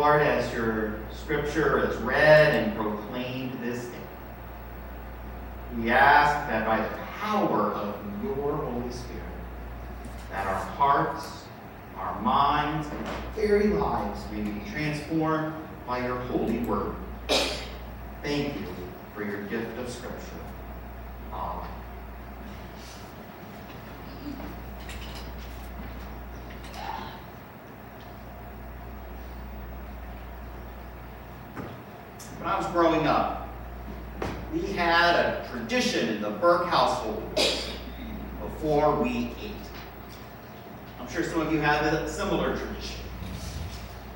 Lord, as your scripture is read and proclaimed this day, we ask that by the power of your Holy Spirit, that our hearts, our minds, and our very lives may be transformed by your holy word. Thank you for your gift of Scripture. Amen. When I was growing up, we had a tradition in the Birk household before we ate. I'm sure some of you had a similar tradition.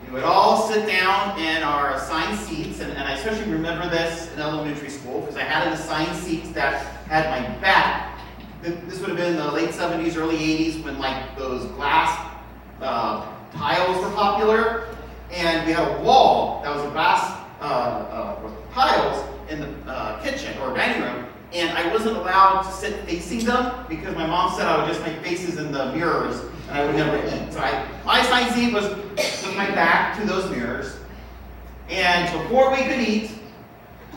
We would all sit down in our assigned seats, and, and I especially remember this in elementary school because I had an assigned seat that had my back. This would have been the late 70s, early 80s when like those glass uh, tiles were popular, and we had a wall that was a glass uh, uh, tiles in the uh, kitchen or dining room, and I wasn't allowed to sit facing them because my mom said I would just make faces in the mirrors and I would never eat. So I, my assigned seat was with my back to those mirrors, and before we could eat,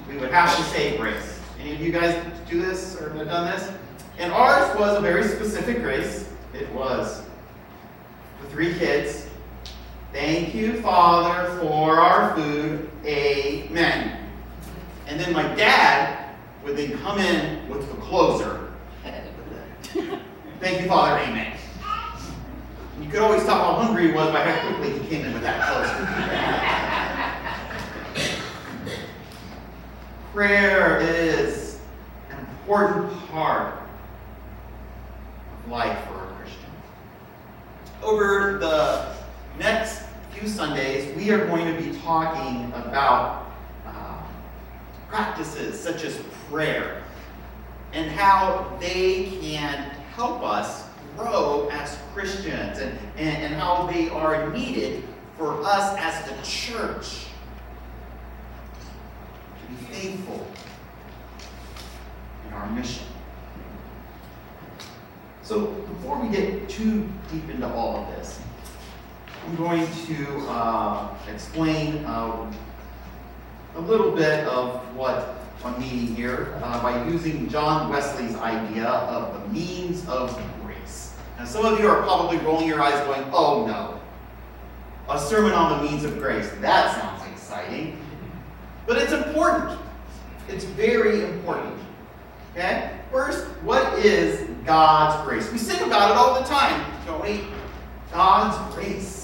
we would have to say grace. Any of you guys do this or have done this? And ours was a very specific grace. It was the three kids. Thank you, Father, for our food. Amen. And then my dad would then come in with the closer. Thank you, Father. Amen. You could always tell how hungry he was by how quickly he came in with that closer. Prayer is an important part of life for a Christian. Over the next few Sundays, we are going to be talking about uh, practices such as prayer and how they can help us grow as Christians and, and, and how they are needed for us as the church to be faithful in our mission. So, before we get too deep into all of this, I'm going to uh, explain uh, a little bit of what I'm meaning here uh, by using John Wesley's idea of the means of grace. Now, some of you are probably rolling your eyes going, oh no, a sermon on the means of grace. That sounds exciting. But it's important. It's very important. Okay? First, what is God's grace? We sing about it all the time, don't we? God's grace.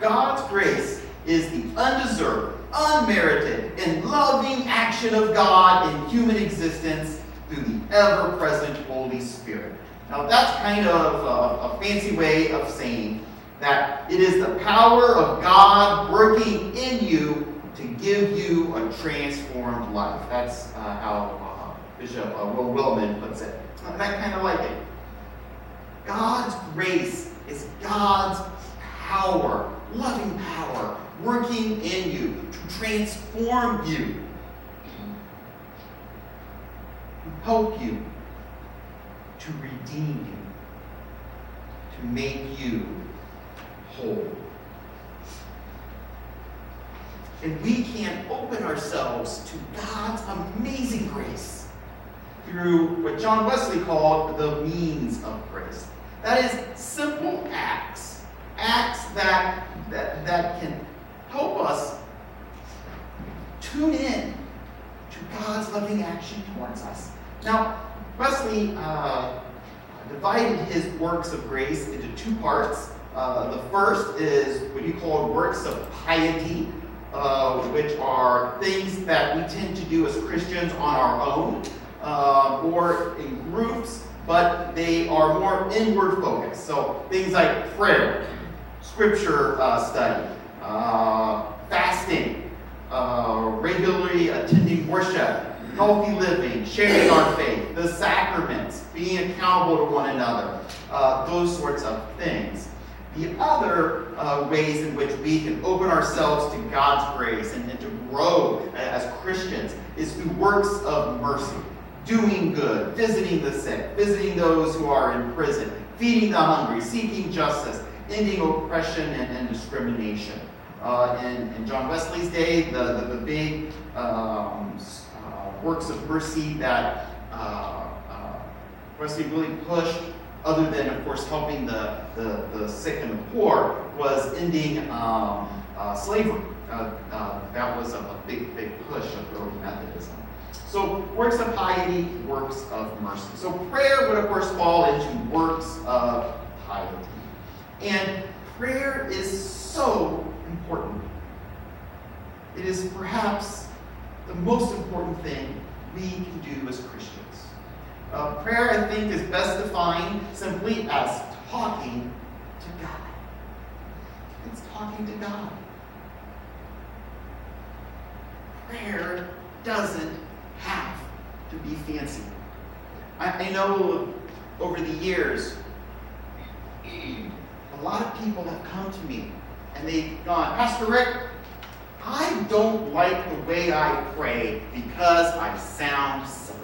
God's grace is the undeserved, unmerited, and loving action of God in human existence through the ever present Holy Spirit. Now, that's kind of a, a, fancy way of saying that it is the power of God working in you to give you a transformed life. That's uh, how uh, Bishop uh, Will Willimon puts it. And I kind of like it. God's grace is God's power, loving power, working in you to transform you, to help you, to redeem you, to make you whole. And we can open ourselves to God's amazing grace through what John Wesley called the means of grace. That is simple acts, acts that, that, that can help us tune in to God's loving action towards us. Now, Wesley uh, divided his works of grace into two parts. Uh, the first is what he called works of piety, uh, which are things that we tend to do as Christians on our own uh, or in groups, but they are more inward focused. So things like prayer, scripture uh, study, uh, fasting, uh, regularly attending worship, healthy living, sharing our faith, the sacraments, being accountable to one another, uh, those sorts of things. The other uh, ways in which we can open ourselves to God's grace and, and to grow as Christians is through works of mercy, doing good, visiting the sick, visiting those who are in prison, feeding the hungry, seeking justice, ending oppression and, and discrimination. uh, in, in John Wesley's day, the, the, the big um, uh, works of mercy that uh, uh, Wesley really pushed, other than, of course, helping the, the, the sick and the poor, was ending um, uh, slavery. Uh, that was a, a, big, big push of early Methodism. So, works of piety, works of mercy. So, prayer would, of course, fall into works of piety. And prayer is so important. It is perhaps the most important thing we can do as Christians. Uh, prayer, I think, is best defined simply as talking to God. It's talking to God. Prayer doesn't have to be fancy. I, I know over the years, a lot of people have come to me and they've gone, Pastor Rick, I don't like the way I pray because I sound silly.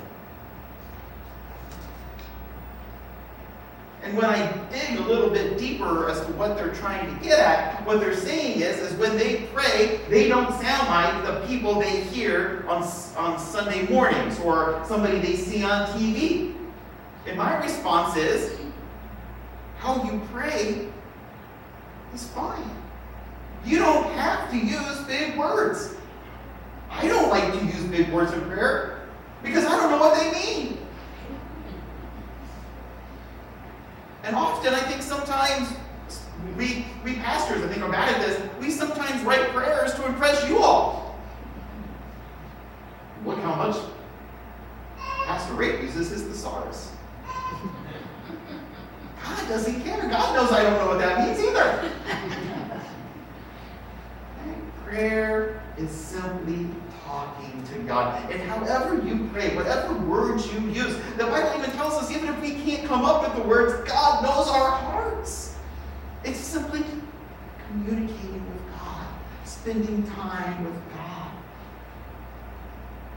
And when I dig a little bit deeper as to what they're trying to get at, what they're saying is, is when they pray, they don't sound like the people they hear on, on Sunday mornings or somebody they see on TV. And my response is, how you pray is fine. You don't have to use big words. I don't like to use big words in prayer because I don't know what they mean. And often, I think sometimes we, we pastors, I think, are bad at this. We sometimes write prayers to impress you all. Look how much Pastor Rick uses his thesaurus. God doesn't care. God knows I don't know what that means either. Prayer is simply talking to God. And however you pray, whatever words you use, the Bible even tells us even if we can't come up with the words, God knows our hearts. It's simply communicating with God, spending time with God.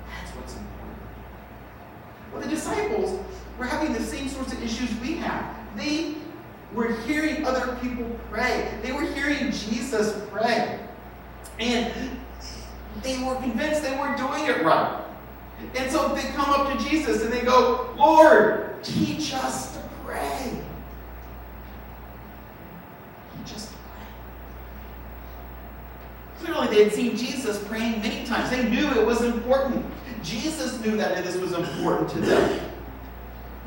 That's what's important. Well, the disciples were having the same sorts of issues we have. They were hearing other people pray. They were hearing Jesus pray. And they were convinced they weren't doing it right. And so they come up to Jesus and they go, Lord, teach us to pray. Teach us to pray. Clearly, they had seen Jesus praying many times. They knew it was important. Jesus knew that this was important to them.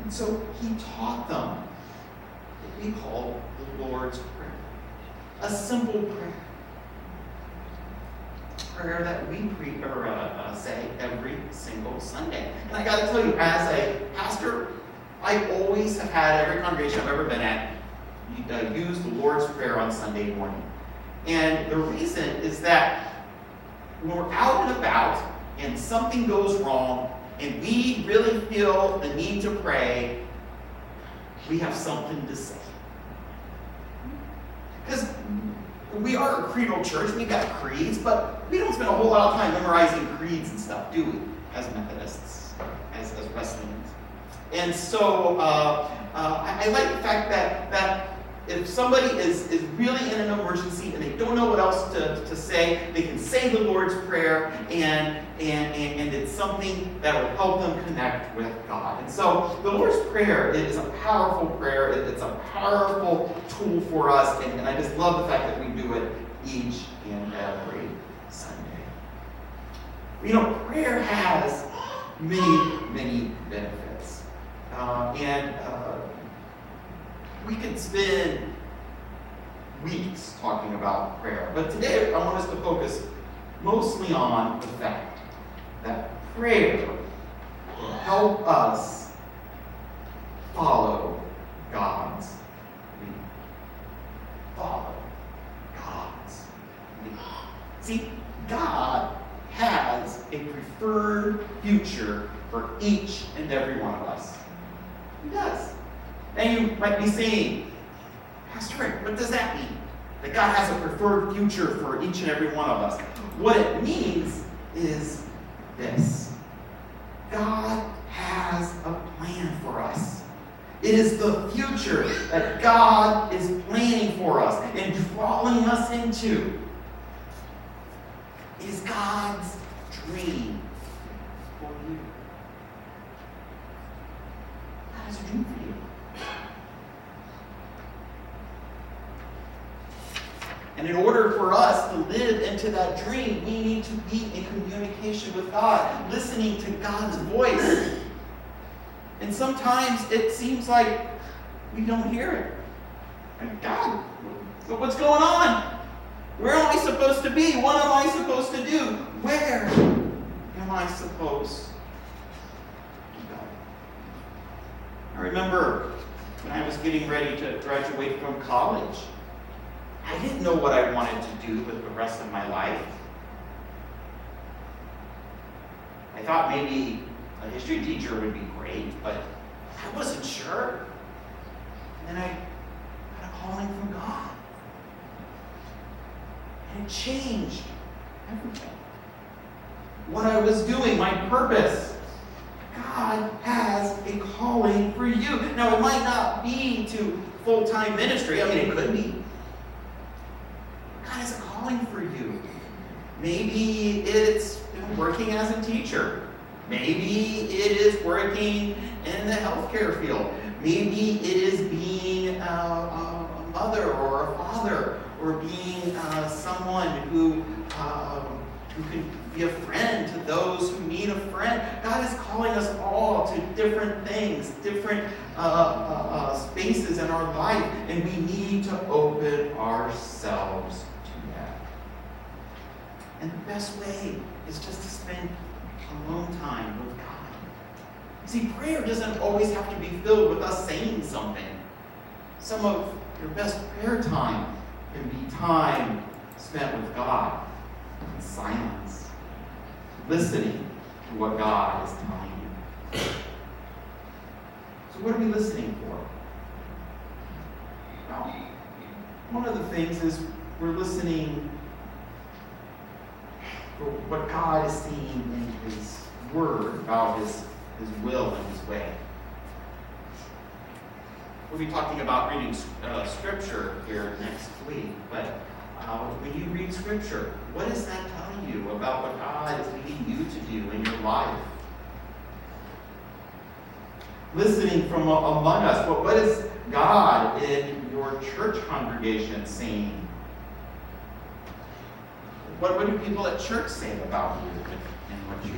And so he taught them what we call the Lord's Prayer. A simple prayer prayer that we pre or uh, uh, say every single Sunday. And I got to tell you, as a pastor, I always have had every congregation I've ever been at uh, use the Lord's Prayer on Sunday morning. And the reason is that when we're out and about and something goes wrong and we really feel the need to pray, we have something to say. Because we are a creedal church, we've got creeds, but we don't spend a whole lot of time memorizing creeds and stuff, do we? As Methodists, as, as Wesleyans. And so uh, uh, I, I, like the fact that, that if somebody is, is really in an emergency and they don't know what else to, to say, they can say the Lord's Prayer and, and, and, and it's something that will help them connect with God. And so the Lord's Prayer is a powerful prayer. It's a powerful tool for us. And, and I just love the fact that we do it each and every Sunday. You know, prayer has many, many benefits. Uh, and uh, we could spend weeks talking about prayer. But today I want us to focus mostly on the fact that prayer will help us follow God's lead. Follow God's lead. See, God has a preferred future for each and every one of us. He does. And you might be saying, Pastor Rick, what does that mean? That God has a preferred future for each and every one of us. What it means is this God has a plan for us. It is the future that God is planning for us and drawing us into. It is God's dream for you. God has a dream for you. And in order for us to live into that dream, we need to be in communication with God, listening to God's voice. And sometimes it seems like we don't hear it. And God, what's going on? Where am I supposed to be? What am I supposed to do? Where am I supposed to go? I remember when I was getting ready to graduate from college. I didn't know what I wanted to do with the rest of my life. I thought maybe a history teacher would be great, but I wasn't sure. And then I got a calling from God. And it changed everything. What I was doing, my purpose. God has a calling for you. Now, it might not be to full time ministry. I mean, it could be. Calling for you. Maybe it's working as a teacher. Maybe it is working in the healthcare field. Maybe it is being a, a mother or a father or being uh, someone who, uh, who can be a friend to those who need a friend. God is calling us all to different things, different uh, uh, uh spaces in our life, and we need to open ourselves and the best way is just to spend alone time with God. See, prayer doesn't always have to be filled with us saying something. Some of your best prayer time can be time spent with God in silence, listening to what God is telling you. So, what are we listening for? Well, one of the things is we're listening what God is saying in His Word about His, His will and His way. We'll be talking about reading uh, Scripture here next week, but uh, when you read Scripture, what is that telling you about what God is leading you to do in your life? Listening from among us, what, what is God in your church congregation saying what, what do people at church say about you and what you do?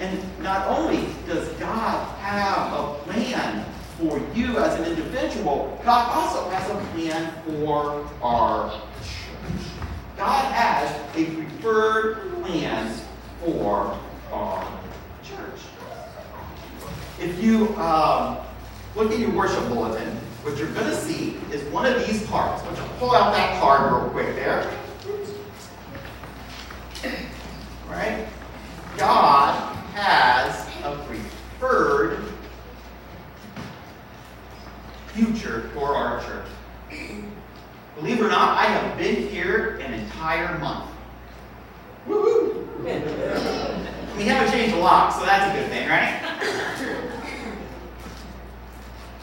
And not only does God have a plan for you as an individual, God also has a plan for our church. God has a preferred plan for our church. If you um, look at your worship bulletin, what you're going to see is one of these cards. I'm going to pull out that card real quick there. Right? God has a preferred future for our church. Believe it or not, I have been here an entire month. Woohoo! we haven't changed a lot, so that's a good thing, right?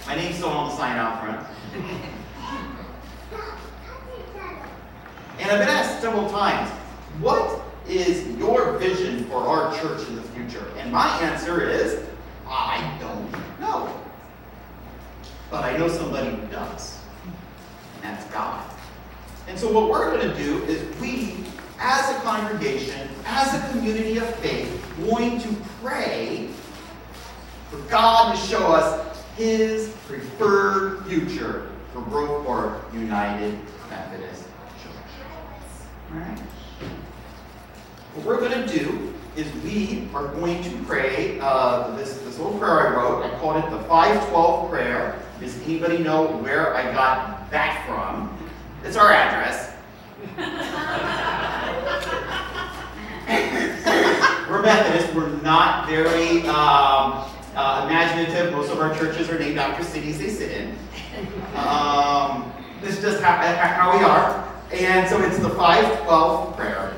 My name's still on the sign out front. And I've been asked several times, what is your vision for our church in the future? And my answer is, I don't know. But I know somebody who does. And that's God. And so what we're going to do is we, as a congregation, as a community of faith, going to pray for God to show us his preferred future for Groveport United Methodist Church. All right? What we're going to do is we are going to pray uh, this, this little prayer I wrote. I called it the 512 prayer. Does anybody know where I got that from? It's our address. we're Methodist. We're not very um, uh, imaginative. Most of our churches are named after cities they sit in. Um, this is just how, how we are. And so it's the 512 prayer.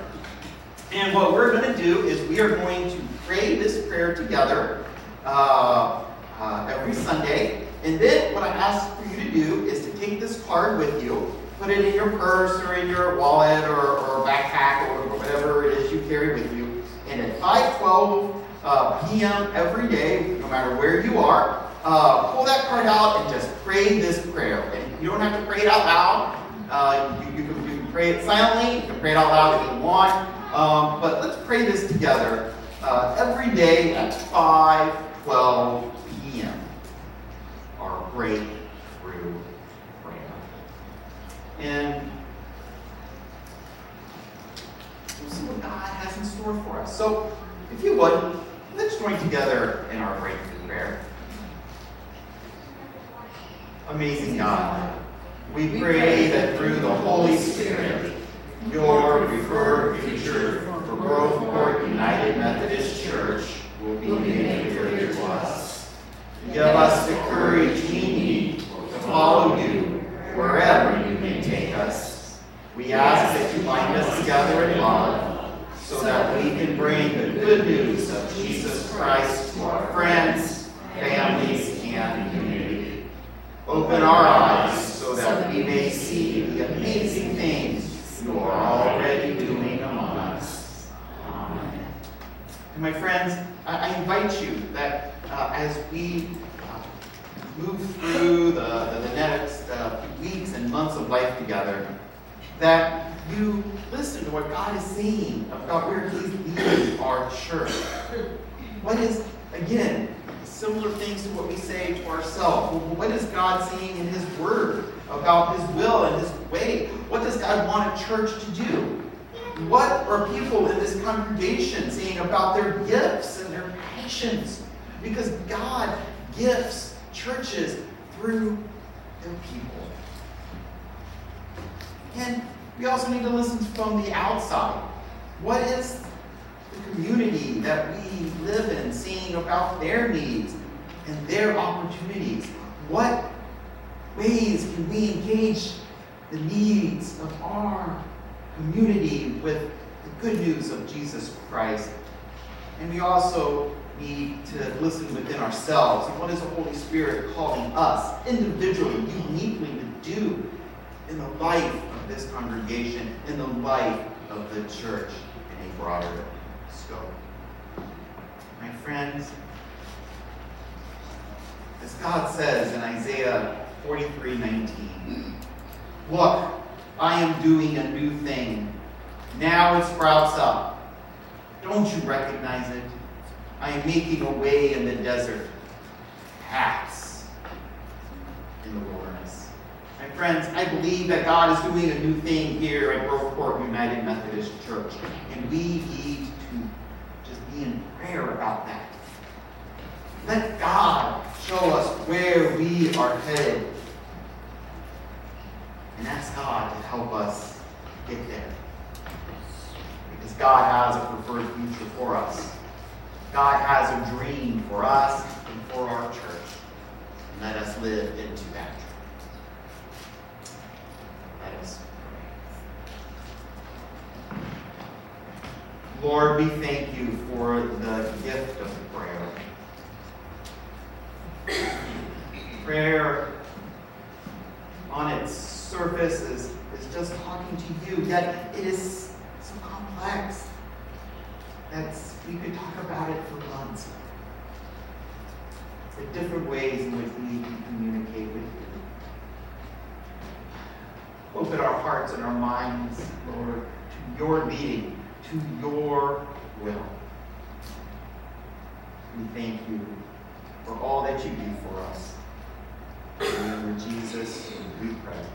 And what we're going to do is we are going to pray this prayer together uh, uh, every Sunday. And then what I ask for you to do is to take this card with you, put it in your purse or in your wallet or, or backpack or whatever it is you carry with you. And at 5:12 uh, p.m. every day, no matter where you are, uh, pull that card out and just pray this prayer. And you don't have to pray it out loud. Uh, you, you, can, you, can, pray it silently. You can pray it out loud if you want. Um, but let's pray this together uh, every day at 5:12 p.m. Our breakthrough prayer. And we'll see what God has in store for us. So, if you would, let's join together in our breakthrough prayer. Amazing God, we pray that through the Holy Spirit, your preferred future for Groveport United Methodist Church will be made clear to us. Give us the courage we need to follow you wherever you may take us. We ask that you bind us together in love so that we can bring the good news of Jesus Christ to our friends, families, and community. Open our eyes so that we may see the amazing things you are already doing among us. Amen. And my friends, I invite you that uh, as we uh, move through the, the, the next uh, weeks and months of life together, that you listen to what God is saying about where He's leading our church. What is, again, similar things to what we say to ourselves. What is God saying in His Word about His will and His way? What does God want a church to do? What are people in this congregation saying about their gifts and their passions? Because God gifts churches through their people. And we also need to listen from the outside. What is the community that we live in seeing about their needs and their opportunities? What ways can we engage the needs of our community with the good news of Jesus Christ? And we also need to listen within ourselves. What is the Holy Spirit calling us individually, uniquely to do in the life of this congregation, in the life of the church in a broader scope? My friends, as God says in Isaiah 43 19, Look, I am doing a new thing. Now it sprouts up. Don't you recognize it? I am making a way in the desert, paths in the wilderness. Friends, I believe that God is doing a new thing here at Groveport United Methodist Church, and we need to just be in prayer about that. Let God show us where we are headed, and ask God to help us get there. Because God has a preferred future for us. God has a dream for us and for our church. And let us live into that dream. Let us pray. Lord, we thank you for the gift of prayer. Prayer on its surface is, is just talking to you, yet it is so complex. that we could talk about it for months. The different ways in which we can communicate with you. Open our hearts and our minds, Lord, to your leading, to your will. We thank you for all that you do for us. In the name of Jesus, we pray.